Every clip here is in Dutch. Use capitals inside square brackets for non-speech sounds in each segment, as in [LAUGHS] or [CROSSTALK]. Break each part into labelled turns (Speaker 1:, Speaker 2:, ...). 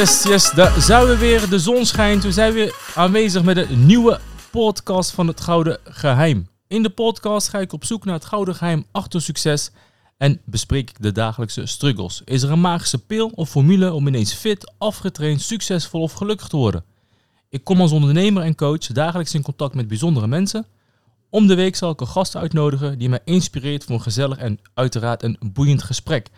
Speaker 1: Yes, yes, daar zijn we weer. De zon schijnt. We zijn weer aanwezig met een nieuwe podcast van het Gouden Geheim. In de podcast ga ik op zoek naar het Gouden Geheim achter succes en bespreek ik de dagelijkse struggles. Is er een magische pil of formule om ineens fit, afgetraind, succesvol of gelukkig te worden? Ik kom als ondernemer en coach dagelijks in contact met bijzondere mensen. Om de week zal ik een gast uitnodigen die mij inspireert voor een gezellig en uiteraard een boeiend gesprek.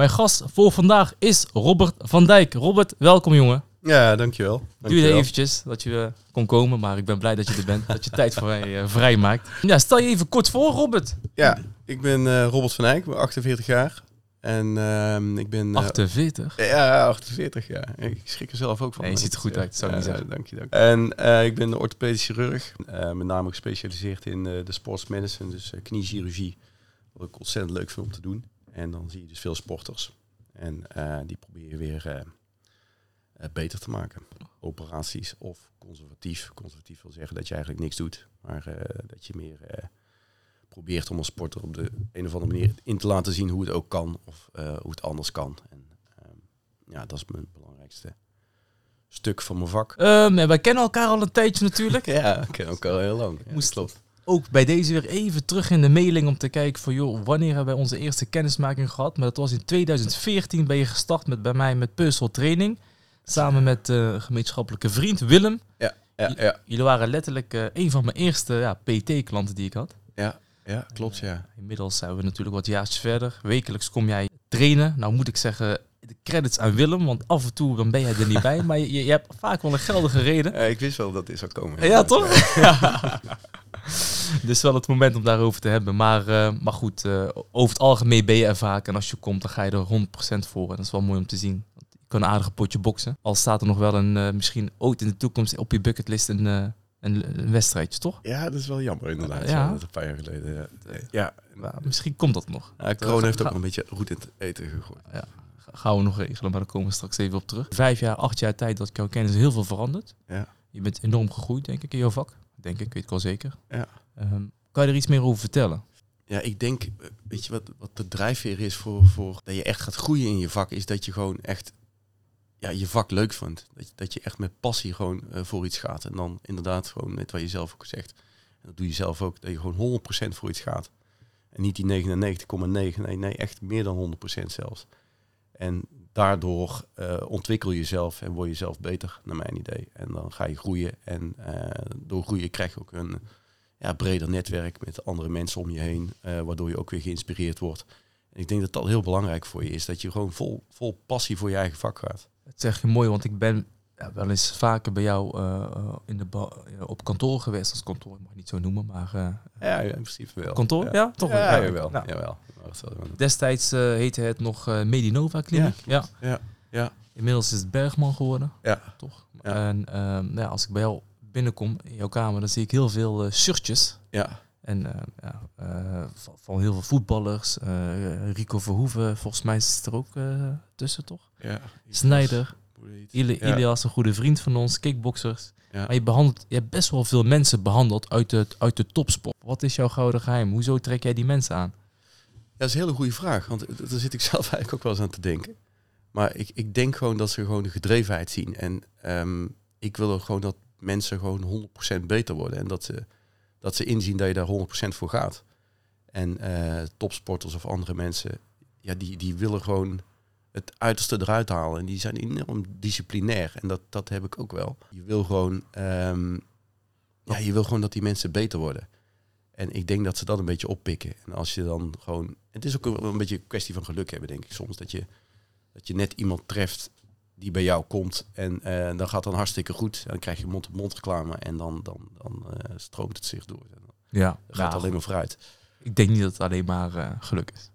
Speaker 1: Mijn gast voor vandaag is Robert van Dijk. Robert, welkom jongen.
Speaker 2: Ja, dankjewel.
Speaker 1: Duurde
Speaker 2: dankjewel.
Speaker 1: eventjes dat je eh, kon komen, maar ik ben blij dat je er bent. dat je tijd voor mij eh, vrij maakt. Ja, stel je even kort voor, Robert.
Speaker 2: Ja, ik ben eh, Robert van ik ben 48 jaar. En ehm, ik ben... eh,
Speaker 1: 48.
Speaker 2: ja, 48 jaar. Ik schrik er zelf ook van.
Speaker 1: Nee, je ziet er goed
Speaker 2: Ja,
Speaker 1: uit, zou ik niet
Speaker 2: ja,
Speaker 1: zeggen.
Speaker 2: Dank je, dank je. En ik ben orthopedisch chirurg. met name gespecialiseerd in de sports medicine, dus kniechirurgie. Wat ik ontzettend leuk vind om te doen. En dan zie je dus veel sporters. En eh, die probeer je weer eh, eh, beter te maken. Operaties of conservatief. Conservatief wil zeggen dat je eigenlijk niks doet. Maar dat je meer probeert om als sporter op de een of andere manier in te laten zien hoe het ook kan. Of hoe het anders kan. En ehm, ja, dat is mijn belangrijkste stuk van mijn vak.
Speaker 1: En wij kennen elkaar al een tijdje natuurlijk. [LAUGHS]
Speaker 2: Ja, ik ken elkaar al heel lang. Ja,
Speaker 1: Moest-
Speaker 2: klopt.
Speaker 1: Ook bij deze weer even terug in de mailing om te kijken van joh, wanneer hebben wij onze eerste kennismaking gehad? Maar dat was in 2014 ben je gestart met, bij mij met personal training. Samen met eh, een gemeenschappelijke vriend Willem.
Speaker 2: Ja, ja, ja,
Speaker 1: Jullie waren letterlijk eh, een van mijn eerste ja, PT-klanten die ik had.
Speaker 2: ja, ja, klopt ja.
Speaker 1: Inmiddels zijn we natuurlijk wat jaartjes verder. Wekelijks kom jij trainen. Nou moet ik zeggen, de credits aan Willem, want af en toe dan ben jij er niet bij. [LAUGHS] Maar je, je hebt vaak wel een geldige reden.
Speaker 2: Ja, ik wist wel dat dit zou komen.
Speaker 1: Ja, toch? [LAUGHS] [LAUGHS] [LAUGHS] dus wel het moment om daarover te hebben. Maar, eh, maar goed, eh, over het algemeen ben je er vaak. En als je komt, dan ga je er 100% voor. En dat is wel mooi om te zien. Je kan een aardige potje boksen. Al staat er nog wel een, eh, misschien ooit in de toekomst op je bucketlist een, een, een wedstrijdje, toch?
Speaker 2: Ja, dat is wel jammer inderdaad.
Speaker 1: Ja.
Speaker 2: Ja. Dat is een paar jaar geleden. Ja, ja.
Speaker 1: Misschien komt dat nog.
Speaker 2: Ja, corona heeft ook een beetje goed in het eten gegooid.
Speaker 1: Ga- Gaan we nog regelen, maar daar komen we straks even op terug. Vijf jaar, acht jaar tijd dat ik jou ken, is heel veel veranderd.
Speaker 2: Ja.
Speaker 1: Je bent enorm gegroeid, denk ik, in jouw vak. Denk ik, weet ik wel zeker.
Speaker 2: Ja.
Speaker 1: Ehm, kan je er iets meer over vertellen?
Speaker 2: Ja, ik denk, eh, weet je wat, wat de drijfveer is voor, voor dat je echt gaat groeien in je vak, is dat je gewoon echt ja, je vak leuk vindt. Dat je, dat je echt met passie gewoon eh, voor iets gaat. En dan inderdaad gewoon net wat je zelf ook zegt. En dat doe je zelf ook, dat je gewoon 100% voor iets gaat. En niet die 99,9, nee, nee, echt meer dan 100% zelfs. En daardoor eh, ontwikkel je jezelf en word je zelf beter, naar mijn idee. En dan ga je groeien. En eh, door groeien krijg je ook een ja, breder netwerk met andere mensen om je heen, eh, waardoor je ook weer geïnspireerd wordt. En ik denk dat dat heel belangrijk voor je is, dat je gewoon vol, vol passie voor je eigen vak gaat.
Speaker 1: Dat zeg je mooi, want ik ben ja, wel eens vaker bij jou eh, eh, in de ja, op kantoor geweest. Als kantoor, ik mag het niet zo noemen, maar eh,
Speaker 2: Ja, ja, in principe wel.
Speaker 1: kantoor, ja,
Speaker 2: Ja,
Speaker 1: toch?
Speaker 2: Ja,
Speaker 1: Ja, nou,
Speaker 2: jawel. Wel-
Speaker 1: Destijds eh, heette het nog eh, Medinova Kliniek. Ja,
Speaker 2: Ja, ja.
Speaker 1: Inmiddels is het Bergman geworden,
Speaker 2: Ja.
Speaker 1: toch? En ehm, ja, als ik bij jou binnenkom in jouw kamer, dan zie ik heel veel eh, shirtjes.
Speaker 2: Ja,
Speaker 1: En eh, ja, eh, van, van heel veel voetballers. eh, Rico Verhoeven, volgens mij is het er ook eh, tussen, toch?
Speaker 2: ja.
Speaker 1: Snijder. Ili
Speaker 2: Ja.
Speaker 1: Ilias, een goede vriend van ons, kickboxers.
Speaker 2: Ja.
Speaker 1: Maar je, behandelt, je hebt best wel veel mensen behandeld uit de, uit de topsport. Wat is jouw gouden geheim? Hoezo trek jij die mensen aan?
Speaker 2: Ja, dat is een hele goede vraag, want daar zit ik [LAUGHS] zelf eigenlijk ook wel eens aan te denken. Maar ik, ik denk gewoon dat ze gewoon de gedrevenheid zien. En ehm, ik wil er gewoon dat mensen gewoon 100% beter worden. En dat ze, dat ze inzien dat je daar 100% voor gaat. En eh, topsporters of andere mensen, ja, die, die willen gewoon het uiterste eruit halen. En die zijn enorm disciplinair. En dat, dat heb ik ook wel. Je wil gewoon, ehm, ja, je wil gewoon dat die mensen beter worden. En ik denk dat ze dat een beetje oppikken. En als je dan gewoon. Het is ook een, een beetje een kwestie van geluk hebben, denk ik soms. Dat je, dat je net iemand treft die bij jou komt. En eh, dan gaat dan hartstikke goed. En dan krijg je mond-op-mond reclame. En dan, dan, dan eh, stroomt het zich door. En dan
Speaker 1: Ja,
Speaker 2: gaat het alleen maar vooruit.
Speaker 1: ik denk niet dat het alleen maar eh, geluk is.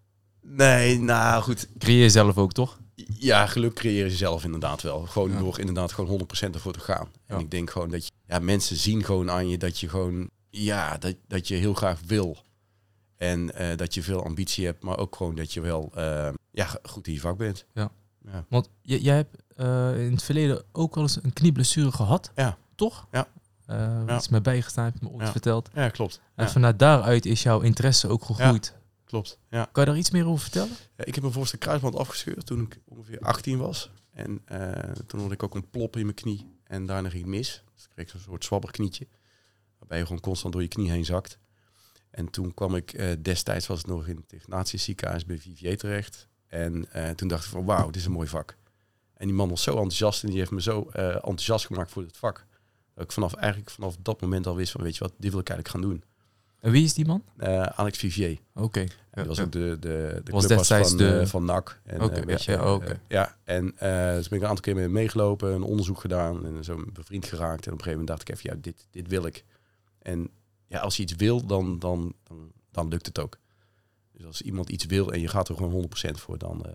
Speaker 2: Nee, nou goed.
Speaker 1: Creëer je zelf ook, toch?
Speaker 2: Ja, geluk creëer je zelf inderdaad wel. Gewoon
Speaker 1: Ja.
Speaker 2: door inderdaad gewoon 100% ervoor te gaan. En
Speaker 1: Ja.
Speaker 2: ik denk gewoon dat je, ja, mensen zien gewoon aan je dat je gewoon, ja, dat, dat je heel graag wil. En eh, dat je veel ambitie hebt, maar ook gewoon dat je wel eh, ja, goed in je vak bent.
Speaker 1: Ja.
Speaker 2: ja.
Speaker 1: Want jij hebt eh, in het verleden ook wel eens een knieblessure gehad.
Speaker 2: Ja.
Speaker 1: Toch?
Speaker 2: Ja.
Speaker 1: Eh,
Speaker 2: Ja.
Speaker 1: Is mij bijgestaan, heb je me ooit
Speaker 2: Ja.
Speaker 1: verteld.
Speaker 2: Ja, klopt.
Speaker 1: En vanuit daaruit is jouw interesse ook gegroeid.
Speaker 2: Klopt. Ja.
Speaker 1: Kan je daar iets meer over vertellen?
Speaker 2: Ik heb mijn voorste kruisband afgescheurd toen ik ongeveer 18 was. En eh, toen had ik ook een plop in mijn knie. En daarna ging het mis. Dus ik kreeg zo'n soort zwabberknietje. Waarbij je gewoon constant door je knie heen zakt. En toen kwam ik, eh, destijds was het nog in het Ignatius ziekenhuis bij Vivier terecht. En eh, toen dacht ik van wauw, dit is een mooi vak. En die man was zo enthousiast en die heeft me zo enthousiast gemaakt voor het vak. Dat ik vanaf, eigenlijk vanaf dat moment al wist van weet je wat, dit wil ik eigenlijk gaan doen.
Speaker 1: En wie is die man?
Speaker 2: Eh, Alex Vivier.
Speaker 1: Oké.
Speaker 2: Dat was ook de, de, de
Speaker 1: Was destijds
Speaker 2: van,
Speaker 1: de-
Speaker 2: eh, van NAC. En,
Speaker 1: Oké,
Speaker 2: eh, weet
Speaker 1: ja, ja,
Speaker 2: eh, ja, en eh dus ben ik een aantal keer mee meegelopen, een onderzoek gedaan en zo bevriend geraakt. En op een gegeven moment dacht ik even, ja, dit, dit wil ik. En ja, als je iets wil, dan, dan, dan, dan lukt het ook. Dus als iemand iets wil en je gaat er gewoon 100% voor, dan, eh,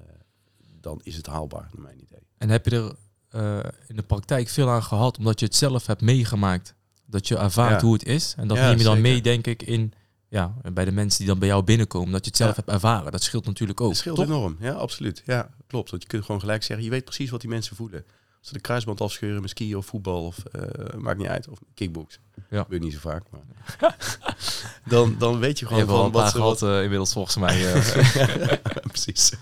Speaker 2: dan is het haalbaar, naar mijn idee.
Speaker 1: En heb je er eh, in de praktijk veel aan gehad, omdat je het zelf hebt meegemaakt? Dat je ervaart hoe het is. En dat neem je dan
Speaker 2: zeker.
Speaker 1: mee, denk ik, in ja, bij de mensen die dan bij jou binnenkomen. Dat je het zelf
Speaker 2: Ja.
Speaker 1: hebt ervaren. Dat scheelt natuurlijk ook.
Speaker 2: Het scheelt
Speaker 1: toch?
Speaker 2: enorm, ja, absoluut. Ja, klopt. Want je kunt gewoon gelijk zeggen, je weet precies wat die mensen voelen. Als ze de kruisband afscheuren met skiën of voetbal, of eh, maakt niet uit, of kickbox.
Speaker 1: Ja.
Speaker 2: Gebeurt niet zo vaak, maar... [LAUGHS] dan, dan weet je
Speaker 1: Je
Speaker 2: gewoon
Speaker 1: hebt wel
Speaker 2: van
Speaker 1: een paar
Speaker 2: wat ze... wat-
Speaker 1: gehad eh, inmiddels volgens mij. [LAUGHS] eh.
Speaker 2: precies.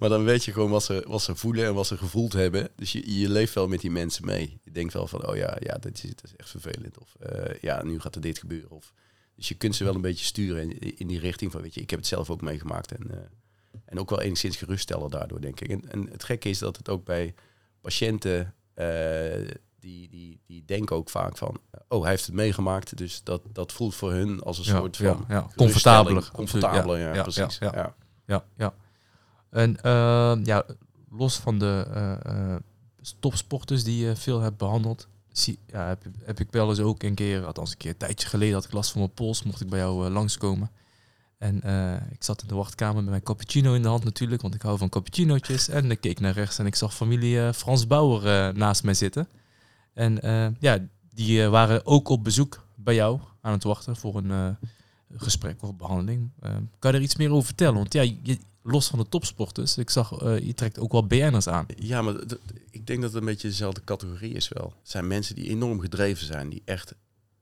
Speaker 2: Maar dan weet je gewoon wat ze, wat ze voelen en wat ze gevoeld hebben. Dus je, je leeft wel met die mensen mee. Je denkt wel van, oh ja, ja dit, is, dit is echt vervelend. Of eh, ja, nu gaat er dit gebeuren. Of, dus je kunt ze wel een beetje sturen in, in die richting van, weet je, ik heb het zelf ook meegemaakt. En, eh, en ook wel enigszins geruststellen daardoor, denk ik. En, en het gekke is dat het ook bij patiënten, eh, die, die, die denken ook vaak van, oh, hij heeft het meegemaakt. Dus dat, dat voelt voor hun als een
Speaker 1: Ja,
Speaker 2: soort van
Speaker 1: ja. Comfortabeler.
Speaker 2: Comfortabeler, ja, precies.
Speaker 1: ja,
Speaker 2: ja.
Speaker 1: En eh, ja, los van de eh, eh, topsporters die je veel hebt behandeld, zie, ja, heb, heb ik wel eens ook een keer, althans een keer een tijdje geleden, had ik last van mijn pols, mocht ik bij jou eh, langskomen. En ik zat in de wachtkamer met mijn cappuccino in de hand natuurlijk, want ik hou van cappuccinootjes. En ik keek naar rechts en ik zag familie Frans Bauer naast mij zitten. En ja, die waren ook op bezoek bij jou aan het wachten voor een gesprek of behandeling. Eh, kan je er iets meer over vertellen? Want ja, je, los van de topsporters, ik zag, eh, je trekt ook wel BN'ers aan.
Speaker 2: Ja, maar ik denk dat het een beetje dezelfde categorie is wel. Het zijn mensen die enorm gedreven zijn, die echt,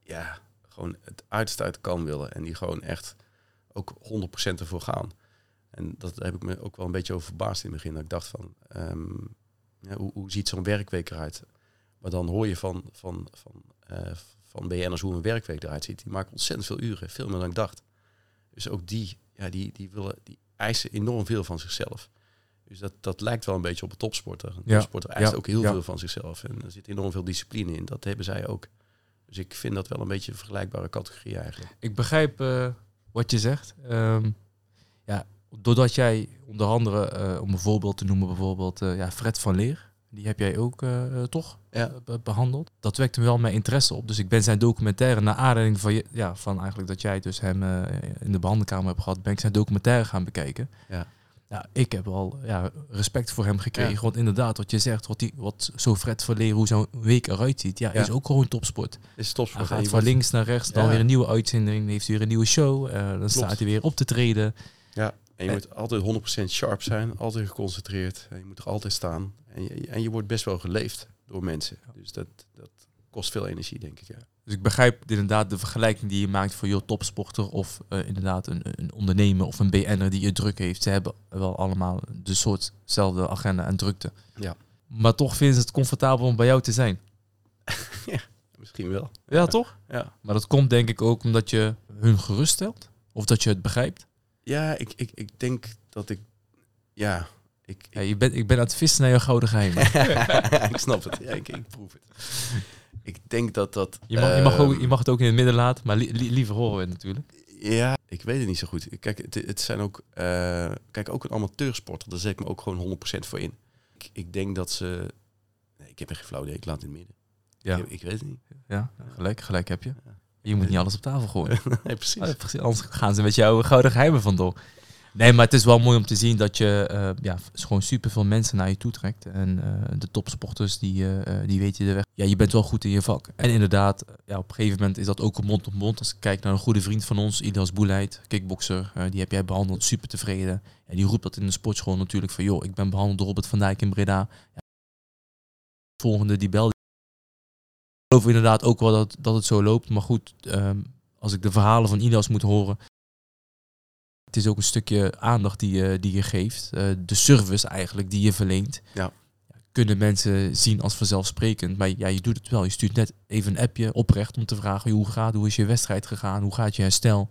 Speaker 2: ja, gewoon het uiterste uit kan willen. En die gewoon echt ook 100% ervoor gaan. En dat heb ik me ook wel een beetje over verbaasd in het begin. Dat ik dacht van, ehm, ja, hoe, hoe ziet zo'n werkweek eruit? Maar dan hoor je van, van, van, eh, van BN'ers hoe een werkweek eruit ziet. Die maken ontzettend veel uren, veel meer dan ik dacht. Dus ook die, ja, die, die, willen, die eisen enorm veel van zichzelf. Dus dat, dat lijkt wel een beetje op een topsporter. Een
Speaker 1: Ja,
Speaker 2: topsporter eist
Speaker 1: ja,
Speaker 2: ook heel
Speaker 1: ja.
Speaker 2: veel van zichzelf. En er zit enorm veel discipline in. Dat hebben zij ook. Dus ik vind dat wel een beetje een vergelijkbare categorie eigenlijk.
Speaker 1: Ik begrijp eh, wat je zegt. Ehm, ja, doordat jij onder andere, eh, om een voorbeeld te noemen, bijvoorbeeld eh, ja, Fred van Leer. Die heb jij ook eh, eh, toch
Speaker 2: Ja.
Speaker 1: eh, behandeld. Dat wekte wel mijn interesse op. Dus ik ben zijn documentaire, naar aanleiding van, je, ja, van eigenlijk dat jij dus hem eh, in de behandelkamer hebt gehad, ben ik zijn documentaire gaan bekijken.
Speaker 2: Ja.
Speaker 1: Ja, ik heb wel ja, respect voor hem gekregen.
Speaker 2: Ja.
Speaker 1: Want inderdaad, wat je zegt, wat, die, wat zo Fred van Leer, hoe zo'n week eruit ziet, ja,
Speaker 2: Ja.
Speaker 1: is ook gewoon topsport.
Speaker 2: Is
Speaker 1: Hij
Speaker 2: topsport. En
Speaker 1: gaat van links naar rechts, dan weer een nieuwe uitzending, heeft hij weer een nieuwe show, dan staat hij weer op te treden.
Speaker 2: Ja, en je moet altijd 100% sharp zijn, altijd geconcentreerd. En je moet er altijd staan. En je, en je wordt best wel geleefd door mensen. Dus dat, dat kost veel energie, denk ik. Ja.
Speaker 1: Dus ik begrijp inderdaad de vergelijking die je maakt voor je topsporter of eh, inderdaad een, een ondernemer of een BN'er die je druk heeft. Ze hebben wel allemaal de soortzelfde agenda en drukte.
Speaker 2: Ja.
Speaker 1: Maar toch vinden ze het comfortabel om bij jou te zijn. [LAUGHS]
Speaker 2: Misschien wel.
Speaker 1: Ja, toch?
Speaker 2: Ja,
Speaker 1: Maar dat komt denk ik ook omdat je hun geruststelt. Of dat je het begrijpt.
Speaker 2: Ja ik, ik, ik denk dat ik... Ja, ik,
Speaker 1: Ja, je bent, ik ben aan het vissen naar jouw gouden geheimen. [LAUGHS]
Speaker 2: ik snap het. Ja, ik, ik proef het. Ik denk dat dat...
Speaker 1: Je mag, je, mag ook,
Speaker 2: ehm,
Speaker 1: je mag het ook in het midden laten, maar li- li- liever horen we het natuurlijk.
Speaker 2: Ja, ik weet het niet zo goed. Kijk, het, het zijn ook... eh, kijk, ook een amateursporter, daar zet ik me ook gewoon 100% voor in. Ik, ik denk dat ze... Nee, ik heb echt geen flauw idee. Ik laat het in het midden.
Speaker 1: Ja,
Speaker 2: Ik, ik weet het niet.
Speaker 1: ja gelijk, gelijk heb je. Je moet niet alles op tafel gooien. [LAUGHS]
Speaker 2: nee, precies.
Speaker 1: Oh, precies, anders gaan ze met jouw gouden geheimen vandoor. Nee, maar het is wel mooi om te zien dat je eh, ja, gewoon superveel mensen naar je toe trekt. En eh, de topsporters, die, eh, die weten de weg. Ja, je bent wel goed in je vak. En inderdaad, ja, op een gegeven moment is dat ook een mond op mond. Als ik kijk naar een goede vriend van ons, Ilias Boeleid, kickbokser. die heb jij behandeld, super tevreden. En die roept dat in de sportschool natuurlijk van... joh, ik ben behandeld door Robert van Dijk in Breda. Ja, volgende, die bel. Ik geloof inderdaad ook wel dat, dat het zo loopt. Maar goed, ehm, als ik de verhalen van Ilias moet horen... Het is ook een stukje aandacht die je, die je geeft. eh, de service eigenlijk die je verleent.
Speaker 2: Ja.
Speaker 1: kunnen mensen zien als vanzelfsprekend. Maar ja, je doet het wel. Je stuurt net even een appje oprecht om te vragen hoe gaat, hoe is je wedstrijd gegaan, hoe gaat je herstel.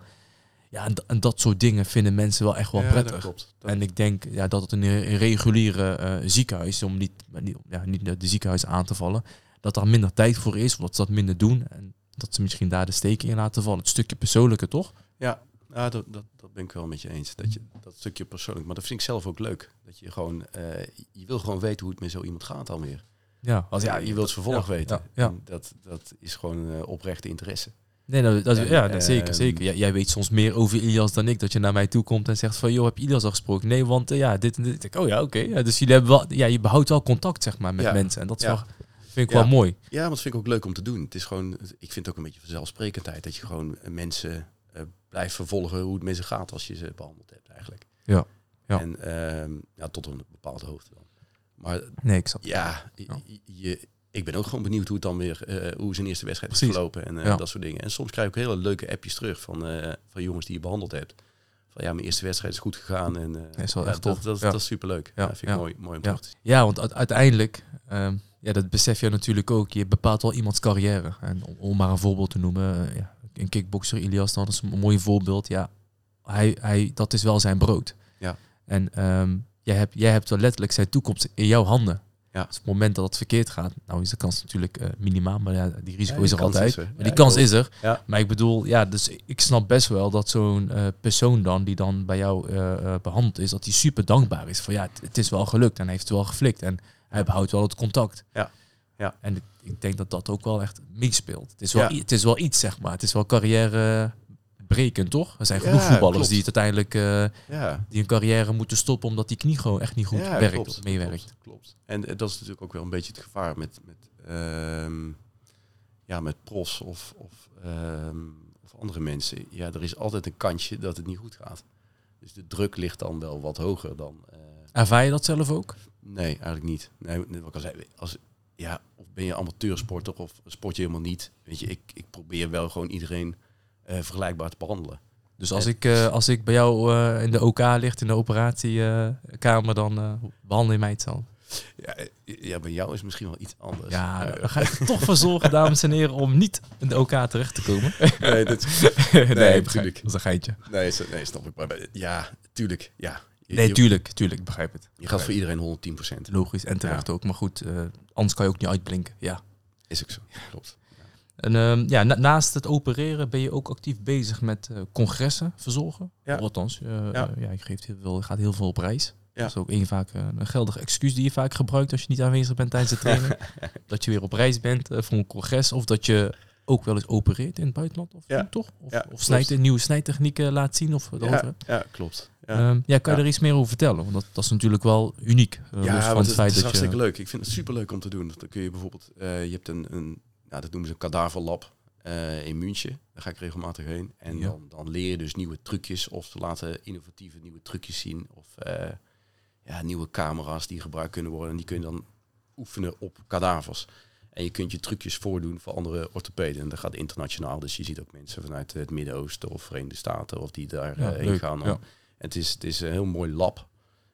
Speaker 1: Ja, en, dat soort dingen vinden mensen wel echt wel
Speaker 2: Ja, dat
Speaker 1: prettig.
Speaker 2: klopt. Dat-
Speaker 1: En ik denk ja, dat het een, een reguliere eh, ziekenhuis, om niet, niet, ja, niet de ziekenhuis aan te vallen, dat daar minder tijd voor is, of dat ze dat minder doen. En dat ze misschien daar de steken in laten vallen. Het stukje persoonlijke, toch?
Speaker 2: Ja, ja dat, dat, dat ben ik wel met je eens. Dat, je, dat stukje persoonlijk. Maar dat vind ik zelf ook leuk. Dat je gewoon, eh, je wil gewoon weten hoe het met zo iemand gaat dan weer.
Speaker 1: Ja,
Speaker 2: Als, ja, je wilt vervolg
Speaker 1: ja,
Speaker 2: weten.
Speaker 1: ja,
Speaker 2: dat, dat is gewoon eh, oprechte interesse.
Speaker 1: Nee, dat, dat,
Speaker 2: En,
Speaker 1: ja, dat zeker,
Speaker 2: ehm,
Speaker 1: zeker. Ja, jij weet soms meer over Ilias dan ik. Dat je naar mij toe komt en zegt van... joh, heb je Ilias al gesproken? Nee, want eh, ja, dit en dit. Ik oh ja, oké. Ja, dus jullie hebben wel... Ja, je behoudt wel contact, zeg maar, met mensen. En dat is wel, vind ik
Speaker 2: Ja.
Speaker 1: wel mooi.
Speaker 2: Ja, maar dat vind ik ook leuk om te doen. Het is gewoon, ik vind het ook een beetje vanzelfsprekendheid dat je gewoon mensen eh, blijft vervolgen hoe het met ze gaat als je ze behandeld hebt eigenlijk.
Speaker 1: Ja, ja.
Speaker 2: En ehm, ja, tot een bepaalde hoogte dan. Maar
Speaker 1: Nee, ik snap
Speaker 2: ja, je-
Speaker 1: Ja.
Speaker 2: Je, ik ben ook gewoon benieuwd hoe het dan weer, eh, hoe zijn eerste wedstrijd is verlopen en eh,
Speaker 1: Ja.
Speaker 2: dat soort dingen. En soms krijg ik ook hele leuke appjes terug van, van jongens die je behandeld hebt. Van ja, mijn eerste wedstrijd is goed gegaan en
Speaker 1: is wel echt
Speaker 2: dat,
Speaker 1: tof.
Speaker 2: dat, is superleuk.
Speaker 1: Ja,
Speaker 2: vind ik mooi, mooi om
Speaker 1: Ja. Ja, want uiteindelijk, ehm, ja, dat besef je natuurlijk ook. Je bepaalt wel iemands carrière. En om, maar een voorbeeld te noemen, eh, ja, een kickboxer, Ilias, dan is een mooi voorbeeld. Ja, hij, hij, dat is wel zijn brood.
Speaker 2: Ja.
Speaker 1: En ehm, jij, hebt, jij hebt wel letterlijk zijn toekomst in jouw handen.
Speaker 2: Ja.
Speaker 1: Dus op het moment dat het verkeerd gaat, nou is de kans natuurlijk eh, minimaal, maar ja, die risico
Speaker 2: Ja,
Speaker 1: is
Speaker 2: die
Speaker 1: er altijd.
Speaker 2: is er.
Speaker 1: Maar die kans is er.
Speaker 2: Ja.
Speaker 1: Maar ik bedoel, ja, dus ik snap best wel dat zo'n eh, persoon dan, die dan bij jou eh, eh, behandeld is, dat hij super dankbaar is. Van ja, het, het is wel gelukt en hij heeft het wel geflikt en hij behoudt wel het contact.
Speaker 2: Ja. Ja.
Speaker 1: En ik, denk dat dat ook wel echt meespeelt. Het is wel,
Speaker 2: Ja.
Speaker 1: het is wel iets, zeg maar. Het is wel carrière brekend, toch? Er zijn
Speaker 2: Ja,
Speaker 1: genoeg voetballers
Speaker 2: klopt.
Speaker 1: die het uiteindelijk eh,
Speaker 2: Ja,
Speaker 1: die hun carrière moeten stoppen omdat die knie gewoon echt niet goed werkt
Speaker 2: klopt,
Speaker 1: of meewerkt.
Speaker 2: Klopt, klopt. En eh, dat is natuurlijk ook wel een beetje het gevaar met, met, ehm, ja, met pros of, of, ehm, of andere mensen. Ja, er is altijd een kansje dat het niet goed gaat. Dus de druk ligt dan wel wat hoger dan... eh,
Speaker 1: Ervaar je dat zelf ook?
Speaker 2: Nee, eigenlijk niet. Nee, net wat ik al zei, als, ja, of ben je amateursporter of sport je helemaal niet. Weet je, ik, ik probeer wel gewoon iedereen eh, vergelijkbaar te behandelen.
Speaker 1: Dus als ik, eh, als ik bij jou eh, in de OK ligt, in de operatiekamer, dan eh, behandel je mij hetzelfde.
Speaker 2: Ja, ja, bij jou is het misschien wel iets anders.
Speaker 1: Ja, daar ga ik toch voor zorgen, dames en heren, om niet in de OK terecht te komen. [LAUGHS]
Speaker 2: nee, dat,
Speaker 1: nee,
Speaker 2: natuurlijk.
Speaker 1: begrijp- Dat is een geintje.
Speaker 2: Nee, nee, snap ik. Maar ja, tuurlijk. Ja.
Speaker 1: Nee, tuurlijk, tuurlijk, ik begrijp het.
Speaker 2: je gaat voor iedereen 110%.
Speaker 1: Logisch en terecht ook, maar goed, eh, anders kan je ook niet uitblinken. Ja.
Speaker 2: Is ook zo. Klopt.
Speaker 1: En ehm, ja, na- naast het opereren ben je ook actief bezig met eh, congressen verzorgen.
Speaker 2: Ja.
Speaker 1: Althans, eh,
Speaker 2: Ja.
Speaker 1: ja. ja, je geeft heel veel, gaat heel veel op reis.
Speaker 2: Ja.
Speaker 1: Dat is ook één vaak een geldig excuus die je vaak gebruikt als je niet aanwezig bent tijdens de training. [LAUGHS] dat je weer op reis bent voor een congres of dat je ook wel eens opereert in het buitenland. Of
Speaker 2: Ja.
Speaker 1: toch? Of,
Speaker 2: Ja,
Speaker 1: of nieuwe snijtechnieken laat zien of erover.
Speaker 2: Ja, ja, klopt. Ja,
Speaker 1: Ehm, ja, kan je er iets meer over vertellen? Want dat, dat is natuurlijk wel uniek. eh,
Speaker 2: ja
Speaker 1: van het
Speaker 2: het,
Speaker 1: feit
Speaker 2: het is
Speaker 1: dat je...
Speaker 2: hartstikke leuk. Ik vind het super leuk om te doen. Dan kun je bijvoorbeeld, eh, je hebt een, een nou, dat noemen ze een kadaverlab eh, in München. Daar ga ik regelmatig heen. En dan, dan leer je dus nieuwe trucjes of ze laten innovatieve nieuwe trucjes zien. Of ja, nieuwe camera's die gebruikt kunnen worden. En die kun je dan oefenen op kadavers. En je kunt je trucjes voordoen voor andere orthopeden. En dat gaat internationaal. Dus je ziet ook mensen vanuit het Midden-Oosten of Verenigde Staten of die daar
Speaker 1: Ja,
Speaker 2: eh, heen
Speaker 1: leuk,
Speaker 2: gaan.
Speaker 1: ja.
Speaker 2: En het is, het is een heel mooi lab.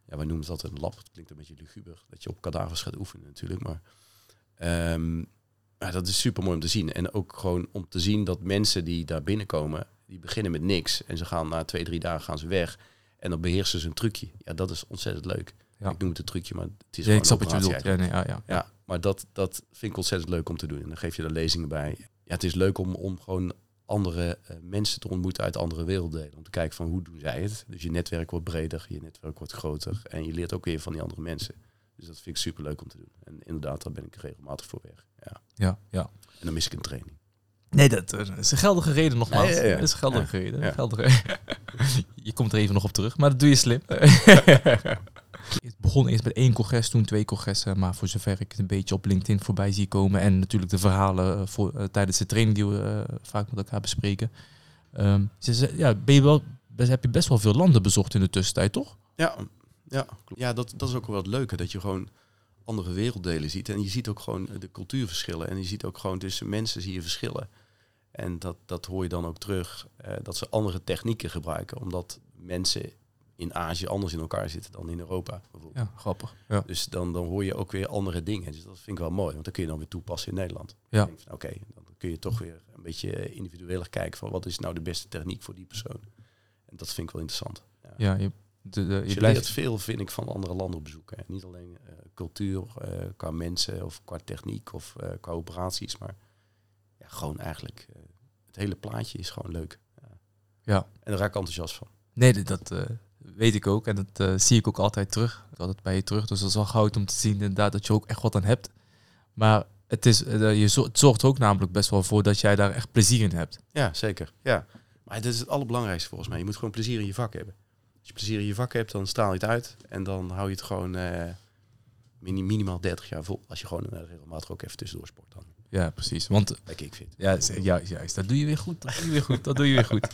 Speaker 2: Ja, wij noemen dat een lab. Het klinkt een beetje luguber dat je op kadavers gaat oefenen natuurlijk. Maar ehm, ja, dat is super mooi om te zien. En ook gewoon om te zien dat mensen die daar binnenkomen, die beginnen met niks. En ze gaan na twee, drie dagen gaan ze weg. En dan beheersen ze een trucje. Ja, dat is ontzettend leuk.
Speaker 1: Ja.
Speaker 2: Ik noem het een trucje, maar het is
Speaker 1: Ja, ik snap
Speaker 2: een
Speaker 1: wat je bedoelt. Ja, nee, ja, ja.
Speaker 2: ja, maar dat, dat vind ik ontzettend leuk om te doen. En dan geef je er lezingen bij. Ja, het is leuk om, om gewoon andere eh, mensen te ontmoeten uit andere werelddelen. Om te kijken van hoe doen zij het. Dus je netwerk wordt breder, je netwerk wordt groter. En je leert ook weer van die andere mensen. Dus dat vind ik super leuk om te doen. En inderdaad, daar ben ik regelmatig voor weg. Ja.
Speaker 1: ja, ja.
Speaker 2: En dan mis ik een training.
Speaker 1: Nee, dat eh, is een geldige reden nogmaals.
Speaker 2: Ja, ja, ja.
Speaker 1: Dat is een geldige reden. Geldige... [LAUGHS] je komt er even nog op terug, maar dat doe je slim. [LAUGHS] Begon eerst met één congres, toen twee congressen. Maar voor zover ik het een beetje op LinkedIn voorbij zie komen. En natuurlijk de verhalen eh, voor, eh, tijdens de training die we eh, vaak met elkaar bespreken. Ehm, ze, ja, ben je wel, heb je best wel veel landen bezocht in de tussentijd, toch?
Speaker 2: Ja, ja, ja dat, dat is ook wel het leuke. Dat je gewoon andere werelddelen ziet. En je ziet ook gewoon de cultuurverschillen. En je ziet ook gewoon tussen mensen zie je verschillen. En dat, dat hoor je dan ook terug. dat ze andere technieken gebruiken. Omdat mensen in Azië anders in elkaar zitten dan in Europa. Bijvoorbeeld.
Speaker 1: Ja, grappig. Ja.
Speaker 2: Dus dan, dan hoor je ook weer andere dingen. Dus dat vind ik wel mooi, want dan kun je dan weer toepassen in Nederland.
Speaker 1: Ja.
Speaker 2: Oké, dan kun je toch weer een beetje individueler kijken van wat is nou de beste techniek voor die persoon. En dat vind ik wel interessant. Ja.
Speaker 1: Ja, je, de, de-
Speaker 2: Dus
Speaker 1: je blijft...
Speaker 2: leert veel, vind ik, van andere landen op bezoeken. En niet alleen eh, cultuur, eh, qua mensen of qua techniek of eh, qua operaties, maar ja, gewoon eigenlijk het hele plaatje is gewoon leuk. Ja. En daar raak ik enthousiast van.
Speaker 1: Nee, dat, dat, weet ik ook. En dat eh, zie ik ook altijd terug. Altijd bij je terug. Dus dat is wel goud om te zien inderdaad dat je ook echt wat aan hebt. Maar het, is, eh, je zorgt ook namelijk best wel voor dat jij daar echt plezier in hebt.
Speaker 2: Ja, zeker. Ja. Maar dit is het allerbelangrijkste volgens mij. Je moet gewoon plezier in je vak hebben. Als je plezier in je vak hebt, dan straal je het uit. En dan hou je het gewoon eh, minimaal 30 jaar vol. Als je gewoon regelmatig ook even tussendoor sport dan.
Speaker 1: Ja, precies. Want
Speaker 2: Bij Kickfit.
Speaker 1: ja, z- juist, juist, dat doe je weer goed. Dat doe je weer goed. Dat doe je weer goed.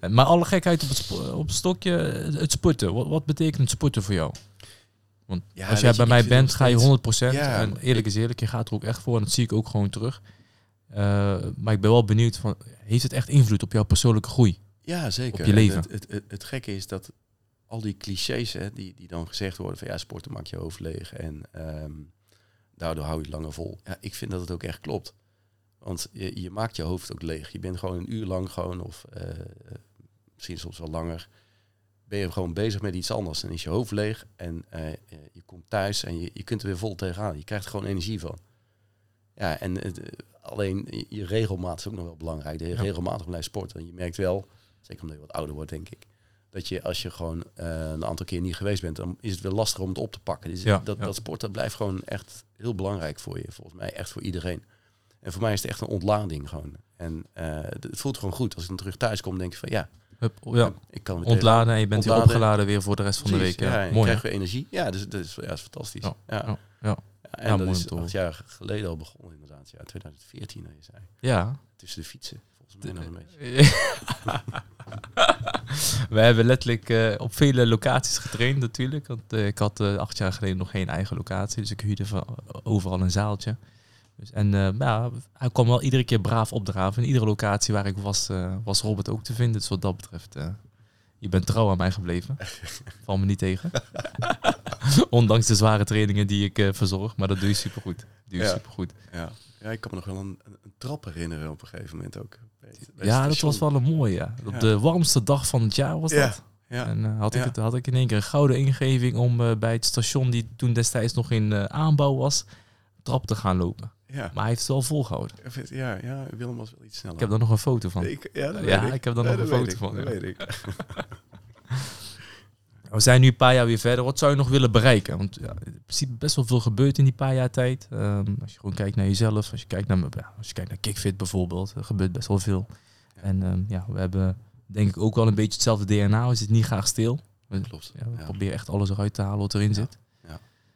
Speaker 1: Eh, Maar alle gekheid op het, op het stokje, eh, het sporten. Wat, wat betekent het sporten voor jou? Want
Speaker 2: Ja,
Speaker 1: als jij bij
Speaker 2: ik
Speaker 1: mij
Speaker 2: vind
Speaker 1: bent, ga je
Speaker 2: steeds-
Speaker 1: 100%.
Speaker 2: Ja,
Speaker 1: en eerlijk is eerlijk, je gaat er ook echt voor. En dat zie ik ook gewoon terug. Eh, maar ik ben wel benieuwd, van, heeft het echt invloed op jouw persoonlijke groei?
Speaker 2: Ja, zeker.
Speaker 1: Op je
Speaker 2: En
Speaker 1: leven.
Speaker 2: Het, het, het, het gekke is dat al die clichés hè, die, die dan gezegd worden van ja, sporten maakt je hoofd leeg en ehm, daardoor hou je het langer vol. Ja, ik vind dat het ook echt klopt. Want je, je maakt je hoofd ook leeg. Je bent gewoon een uur lang gewoon, of eh, misschien soms wel langer, ben je gewoon bezig met iets anders. Dan is je hoofd leeg en eh, je komt thuis en je, je kunt er weer vol tegenaan. Je krijgt er gewoon energie van. Ja, en eh, alleen je- je regelmaat is ook nog wel belangrijk. Dat je
Speaker 1: Ja.
Speaker 2: regelmatig blijft sporten. En je merkt wel, zeker omdat je wat ouder wordt, denk ik, dat je als je gewoon eh, een aantal keer niet geweest bent, dan is het weer lastig om het op te pakken. Dus
Speaker 1: Ja,
Speaker 2: dat,
Speaker 1: ja.
Speaker 2: dat sport dat blijft gewoon echt heel belangrijk voor je. Volgens mij echt voor iedereen. En voor mij is het echt een ontlading gewoon. En eh, het voelt gewoon goed. Als ik dan terug thuis kom, denk ik van ja,
Speaker 1: Hup, ja,
Speaker 2: ik kan weer
Speaker 1: ontladen en je bent weer
Speaker 2: Ontladen.
Speaker 1: opgeladen weer voor de rest van de week. Ja, mooi.
Speaker 2: krijgt
Speaker 1: hè?
Speaker 2: weer energie. Ja, dus dat is, ja, is fantastisch.
Speaker 1: Ja,
Speaker 2: Ja, en dat is acht jaar geleden al begonnen inderdaad. Ja, 2014 dat je zei.
Speaker 1: Ja.
Speaker 2: Tussen de fietsen, een beetje. [LAUGHS]
Speaker 1: We hebben letterlijk eh, op vele locaties getraind natuurlijk. Want eh, ik had eh, acht jaar geleden nog geen eigen locatie. Dus ik huurde van overal een zaaltje. Dus, en ja, hij kwam wel iedere keer braaf opdraven. In iedere locatie waar ik was, was Robert ook te vinden. Dus wat dat betreft, je bent trouw aan mij gebleven. [LAUGHS] Val me niet tegen. [LAUGHS] Ondanks de zware trainingen die ik verzorg. Maar dat doe je supergoed. Doe je
Speaker 2: Ja.
Speaker 1: supergoed.
Speaker 2: Ja. ja, ik kan me nog wel een, een trap herinneren op een gegeven moment ook.
Speaker 1: Ja, dat was wel een mooie. Ja. Op
Speaker 2: Ja.
Speaker 1: de warmste dag van het jaar was dat.
Speaker 2: Ja,
Speaker 1: En eh, had, ik het, had ik in één keer een gouden ingeving om eh, bij het station, die toen destijds nog in eh, aanbouw was, trap te gaan lopen.
Speaker 2: ja.
Speaker 1: Maar hij heeft het wel volgehouden.
Speaker 2: Ja, ja, Willem was wel iets sneller.
Speaker 1: Ik heb daar nog een foto van.
Speaker 2: Ik, ja, dat
Speaker 1: Ja,
Speaker 2: weet ik.
Speaker 1: ik heb daar nog een foto
Speaker 2: ik,
Speaker 1: van,
Speaker 2: Dat weet ik. [LAUGHS]
Speaker 1: We zijn nu een paar jaar weer verder. Wat zou je nog willen bereiken? Want ja, in principe best wel veel gebeurd in die paar jaar tijd. Ehm, als je gewoon kijkt naar jezelf, als je kijkt naar, ja, als je kijkt naar Kickfit bijvoorbeeld, er gebeurt best wel veel.
Speaker 2: Ja.
Speaker 1: En ehm, ja, we hebben denk ik ook wel een beetje hetzelfde DNA. We zitten niet graag stil. We,
Speaker 2: Klopt.
Speaker 1: ja, we
Speaker 2: Ja.
Speaker 1: proberen echt alles eruit te halen wat erin
Speaker 2: Ja.
Speaker 1: zit.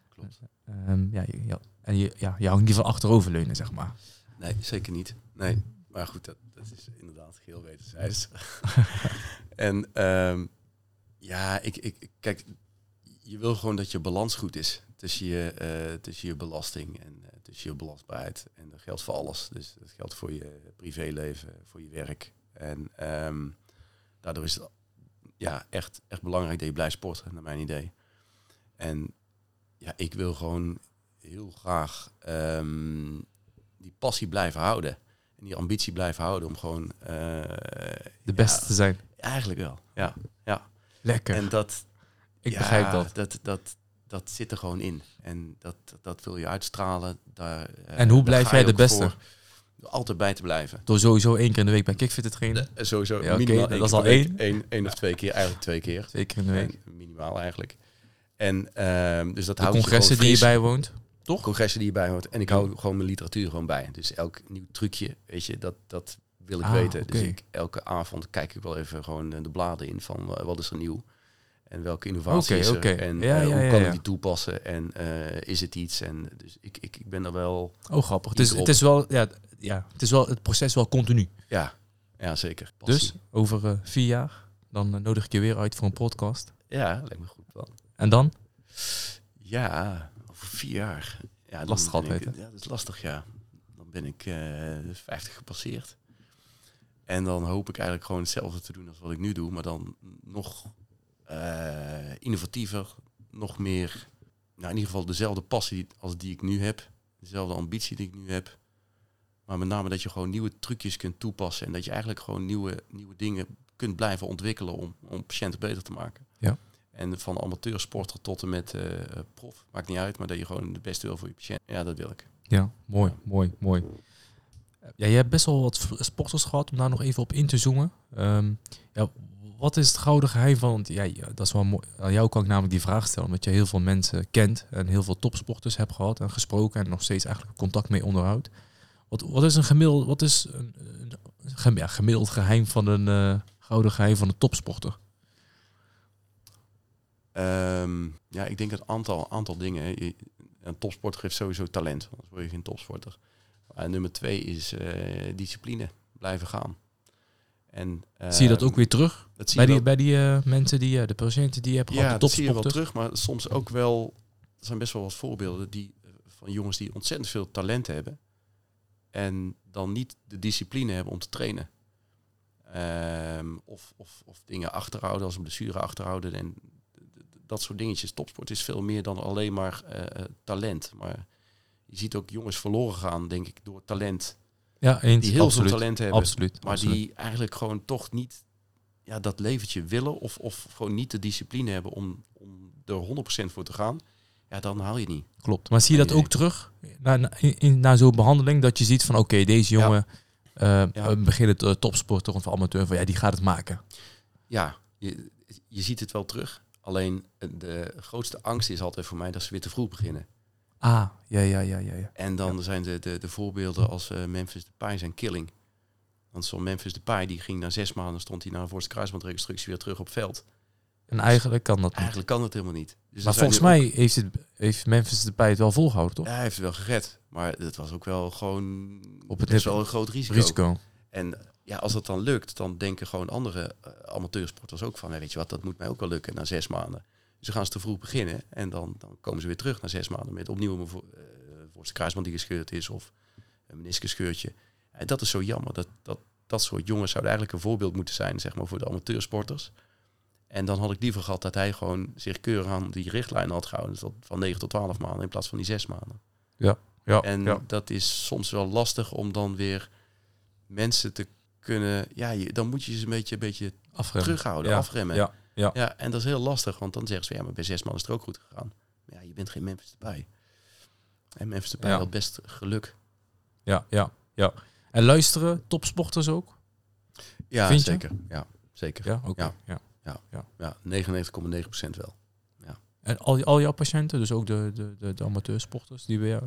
Speaker 2: Klopt.
Speaker 1: Ehm, ja, je- ja, en je, ja, je houdt niet van achteroverleunen, zeg maar.
Speaker 2: Nee, zeker niet. Nee, maar goed, dat, dat is inderdaad heel wederzijds. [LAUGHS] [LAUGHS] en ja, ik, ik, kijk, je wil gewoon dat je balans goed is tussen je, eh, tussen je belasting en eh, tussen je belastbaarheid. En dat geldt voor alles. Dus dat geldt voor je privéleven, voor je werk. En ehm, daardoor is het ja, echt, echt belangrijk dat je blijft sporten, naar mijn idee. En ja, ik wil gewoon heel graag ehm, die passie blijven houden. En die ambitie blijven houden om gewoon... eh,
Speaker 1: De beste te zijn.
Speaker 2: Eigenlijk wel, ja. ja.
Speaker 1: Lekker.
Speaker 2: En dat...
Speaker 1: ik
Speaker 2: ja,
Speaker 1: begrijp dat.
Speaker 2: dat. Dat, dat zit er gewoon in. En dat, dat wil je uitstralen. Daar, eh,
Speaker 1: En hoe blijf jij de beste?
Speaker 2: altijd bij te blijven.
Speaker 1: Door sowieso één keer in de week bij Kickfit te trainen.
Speaker 2: Eh, Sowieso
Speaker 1: Ja, oké,
Speaker 2: minimaal
Speaker 1: dat
Speaker 2: één
Speaker 1: is al één.
Speaker 2: Eén, één of twee keer, eigenlijk twee keer.
Speaker 1: Twee keer in de week.
Speaker 2: En minimaal eigenlijk. En ehm, dus dat
Speaker 1: De
Speaker 2: houdt
Speaker 1: congressen die je bijwoont.
Speaker 2: Toch? Congressen die je bijhoudt. En ik hou gewoon mijn literatuur gewoon bij. Dus elk nieuw trucje, weet je, dat, dat wil ik
Speaker 1: Ah,
Speaker 2: weten. Dus ik, elke avond kijk ik wel even gewoon eh, de bladen in van eh, wat is er nieuw. En welke innovatie is er. En
Speaker 1: Ja,
Speaker 2: eh,
Speaker 1: ja,
Speaker 2: hoe kan
Speaker 1: ja.
Speaker 2: ik die toepassen. En is het iets. En dus ik, ik, ik ben er wel...
Speaker 1: Oh, grappig. Het is, het is wel, ja, ja, het is wel het proces wel continu.
Speaker 2: Ja, ja zeker. Passie.
Speaker 1: Dus over vier jaar, dan nodig ik je weer uit voor een podcast.
Speaker 2: Ja, lijkt me goed wel.
Speaker 1: En dan?
Speaker 2: Ja, over vier jaar. Ja,
Speaker 1: Lastig altijd,
Speaker 2: Ja, dat is lastig, ja. Dan ben ik eh 50 gepasseerd. En dan hoop ik eigenlijk gewoon hetzelfde te doen als wat ik nu doe, maar dan nog eh, innovatiever, nog meer, nou in ieder geval dezelfde passie als die ik nu heb, dezelfde ambitie die ik nu heb. Maar met name dat je gewoon nieuwe trucjes kunt toepassen en dat je eigenlijk gewoon nieuwe, nieuwe dingen kunt blijven ontwikkelen om, om patiënten beter te maken.
Speaker 1: Ja.
Speaker 2: En van amateursporter tot en met eh, prof, maakt niet uit, maar dat je gewoon het beste wil voor je patiënt. Ja, dat wil ik.
Speaker 1: Ja, mooi, mooi, mooi. Ja, je hebt best wel wat sporters gehad om daar nog even op in te zoomen. Ehm, ja, wat is het gouden geheim van? Ja, dat is wel mooi. Aan jou kan ik namelijk die vraag stellen, omdat je heel veel mensen kent en heel veel topsporters hebt gehad en gesproken en nog steeds eigenlijk contact mee onderhoudt. Wat, wat is een gemiddeld, wat is een, een, ja, gemiddeld geheim van een eh, gouden geheim van een topsporter?
Speaker 2: Ehm, ja, ik denk een aantal, aantal dingen. Een topsporter heeft sowieso talent, anders word je geen topsporter. En nummer twee is eh, discipline, blijven gaan. En,
Speaker 1: zie je dat
Speaker 2: ehm,
Speaker 1: ook weer terug
Speaker 2: dat
Speaker 1: bij die,
Speaker 2: wel-
Speaker 1: bij die eh, mensen die, eh, de patiënten die je hebt gehad,
Speaker 2: ja, dat zie je wel
Speaker 1: topsporters?
Speaker 2: terug, maar soms ook wel, er zijn best wel wat voorbeelden die, eh, van jongens die ontzettend veel talent hebben en dan niet de discipline hebben om te trainen. Ehm, of, of, of dingen achterhouden als een blessure achterhouden en dat soort dingetjes. Topsport is veel meer dan alleen maar eh, eh, talent. Maar je ziet ook jongens verloren gaan, denk ik, door talent.
Speaker 1: Ja, eens.
Speaker 2: Die heel
Speaker 1: absoluut.
Speaker 2: veel talent hebben.
Speaker 1: Absoluut.
Speaker 2: Maar
Speaker 1: absoluut.
Speaker 2: die eigenlijk gewoon toch niet ja, dat leventje willen of, of gewoon niet de discipline hebben om, om er 100% voor te gaan. Ja, dan haal je het niet.
Speaker 1: Klopt. Maar zie je dat ook terug na, na, zo'n behandeling? Dat je ziet van oké, deze
Speaker 2: Ja.
Speaker 1: jongen eh
Speaker 2: Ja.
Speaker 1: een beginnend eh, topsporter of amateur, van ja, die gaat het maken.
Speaker 2: Ja, je, je ziet het wel terug. Alleen eh, de grootste angst is altijd voor mij dat ze weer te vroeg beginnen.
Speaker 1: Ah, ja, ja, ja, ja. ja.
Speaker 2: En dan zijn de, de, de voorbeelden als eh, Memphis Depay zijn killing. Want zo'n Memphis Depay die ging na zes maanden, stond hij na een voorste kruisbandreconstructie weer terug op veld.
Speaker 1: En eigenlijk kan dat niet.
Speaker 2: Eigenlijk kan het helemaal niet. Dus
Speaker 1: maar volgens
Speaker 2: ook-
Speaker 1: mij heeft, het, heeft Memphis erbij het wel volgehouden, toch?
Speaker 2: Ja, hij heeft het wel gered. Maar het was ook wel gewoon
Speaker 1: Op het
Speaker 2: best
Speaker 1: nip-
Speaker 2: wel een groot risico.
Speaker 1: Risico.
Speaker 2: En ja, als dat dan lukt, dan denken gewoon andere eh, amateursporters ook van, "Hé, weet je wat, dat moet mij ook wel lukken na zes maanden. Dan gaan ze te vroeg beginnen en dan, dan komen ze weer terug na zes maanden met opnieuw een vo- eh, voorste kruisband die gescheurd is of een meniscusscheurtje. En dat is zo jammer. Dat, dat, dat soort jongens zouden eigenlijk een voorbeeld moeten zijn, zeg maar, voor de amateursporters. En dan had ik liever gehad dat hij gewoon zich keurig aan die richtlijnen had gehouden. Dus dat van 9 tot 12 maanden in plaats van die zes maanden.
Speaker 1: Ja,
Speaker 2: En
Speaker 1: ja.
Speaker 2: dat is soms wel lastig om dan weer mensen te kunnen. Ja, je, dan moet je ze een beetje, een beetje
Speaker 1: afremmen.
Speaker 2: terughouden,
Speaker 1: Ja,
Speaker 2: afremmen.
Speaker 1: ja, ja.
Speaker 2: ja, en dat is heel lastig, want dan zeggen ze ja, maar bij zes man is het er ook goed gegaan. Maar ja, je bent geen Memphis erbij. En Memphis erbij
Speaker 1: Ja.
Speaker 2: had best geluk.
Speaker 1: Ja, ja, ja. En luisteren, topsporters ook?
Speaker 2: Ja,
Speaker 1: Vind je?
Speaker 2: zeker. Ja, zeker.
Speaker 1: Ja, oké.
Speaker 2: Ja.
Speaker 1: Ja.
Speaker 2: Ja, 99,9% wel.
Speaker 1: En al, al jouw patiënten, dus ook de, de, de, de amateursporters, die weer.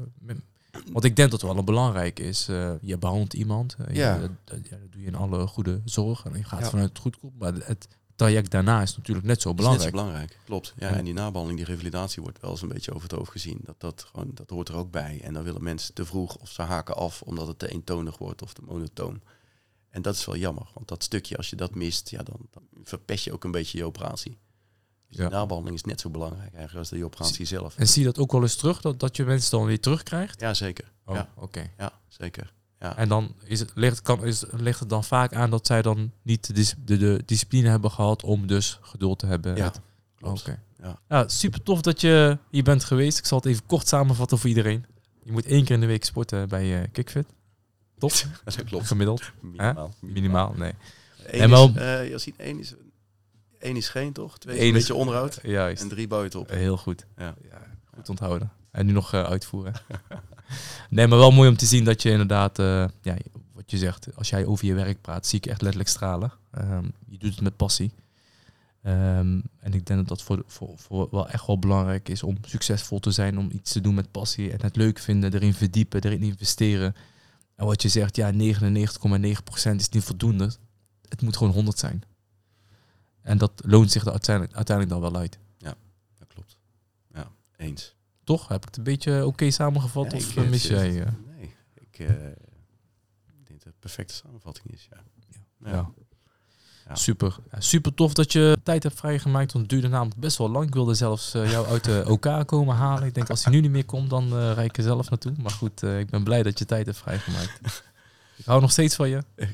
Speaker 1: Want ik denk dat het wel belangrijk is. eh, je behandelt iemand. eh, je-
Speaker 2: Ja.
Speaker 1: dat, dat- ja, dat doe je in alle goede zorg. En je gaat
Speaker 2: Ja.
Speaker 1: vanuit het goed komt. Maar het traject daarna is natuurlijk net zo
Speaker 2: is net zo
Speaker 1: belangrijk.
Speaker 2: belangrijk, klopt. Ja,
Speaker 1: Ja.
Speaker 2: En die nabehandeling, die revalidatie wordt wel eens een beetje over het hoofd gezien. Dat, dat, gewoon, dat hoort er ook bij. En dan willen mensen te vroeg of ze haken af omdat het te eentonig wordt of te monotoon. En dat is wel jammer, want dat stukje, als je dat mist, ja, dan, dan verpest je ook een beetje je operatie. Dus
Speaker 1: Ja.
Speaker 2: de nabehandeling is net zo belangrijk eigenlijk als de operatie zelf.
Speaker 1: En zie je dat ook wel eens terug, dat, dat je mensen dan weer terugkrijgt?
Speaker 2: Ja, zeker.
Speaker 1: Oh,
Speaker 2: Ja,
Speaker 1: oké.
Speaker 2: ja, zeker. Ja.
Speaker 1: En dan is het, ligt, kan, is, ligt het dan vaak aan dat zij dan niet de, de, de discipline hebben gehad om dus geduld te hebben.
Speaker 2: Ja.
Speaker 1: Oké.
Speaker 2: Ja.
Speaker 1: Ja, super tof dat je hier bent geweest. Ik zal het even kort samenvatten voor iedereen. Je moet één keer in de week sporten bij eh Kickfit. Top. [LAUGHS]
Speaker 2: dat klopt.
Speaker 1: Gemiddeld.
Speaker 2: Minimaal.
Speaker 1: Minimaal, nee.
Speaker 2: Eén
Speaker 1: En wel-
Speaker 2: is, eh, je ziet, één is, één is geen, toch? Twee is
Speaker 1: Eén
Speaker 2: een
Speaker 1: is-
Speaker 2: beetje onderhoud.
Speaker 1: Juist.
Speaker 2: En drie bouw je het op.
Speaker 1: Heel goed.
Speaker 2: Ja.
Speaker 1: goed onthouden. En nu nog eh, uitvoeren. [LAUGHS] nee, maar wel mooi om te zien dat je inderdaad, eh, ja, wat je zegt, als jij over je werk praat, zie ik echt letterlijk stralen. Ehm, je doet het met passie. Ehm, en ik denk dat dat voor, voor, voor wel echt wel belangrijk is om succesvol te zijn, om iets te doen met passie en het leuk vinden, erin verdiepen, erin investeren. En wat je zegt, ja, 99,9% is niet voldoende. Het moet gewoon 100 zijn. En dat loont zich er uiteindelijk, uiteindelijk dan wel uit.
Speaker 2: Dat klopt. Ja, eens.
Speaker 1: Toch? Heb ik het een beetje oké samengevat? Of
Speaker 2: ik,
Speaker 1: eh,
Speaker 2: eh,
Speaker 1: mis jij? eh?
Speaker 2: Nee, ik denk dat het perfecte samenvatting is. Ja.
Speaker 1: Ja.
Speaker 2: Ja. Ja.
Speaker 1: Super. Ja, super tof dat je tijd hebt vrijgemaakt. Want het duurde namelijk best wel lang. Ik wilde zelfs eh, jou uit de [LAUGHS] OK komen halen. Ik denk als hij nu niet meer komt, dan eh rijd ik er zelf naartoe. Maar goed, ik ben blij dat je tijd hebt vrijgemaakt. [LAUGHS] Ik hou nog steeds van je. [LAUGHS]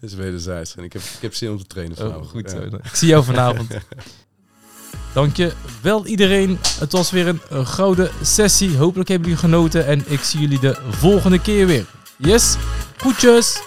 Speaker 2: is wederzijds. En ik heb, ik heb zin om te trainen
Speaker 1: Oh,
Speaker 2: vanavond.
Speaker 1: goed
Speaker 2: Ja.
Speaker 1: zo. Ik zie jou vanavond. Dank je wel iedereen. Het was weer een, gouden sessie. Hopelijk hebben jullie genoten. En ik zie jullie de volgende keer weer. Yes, groetjes.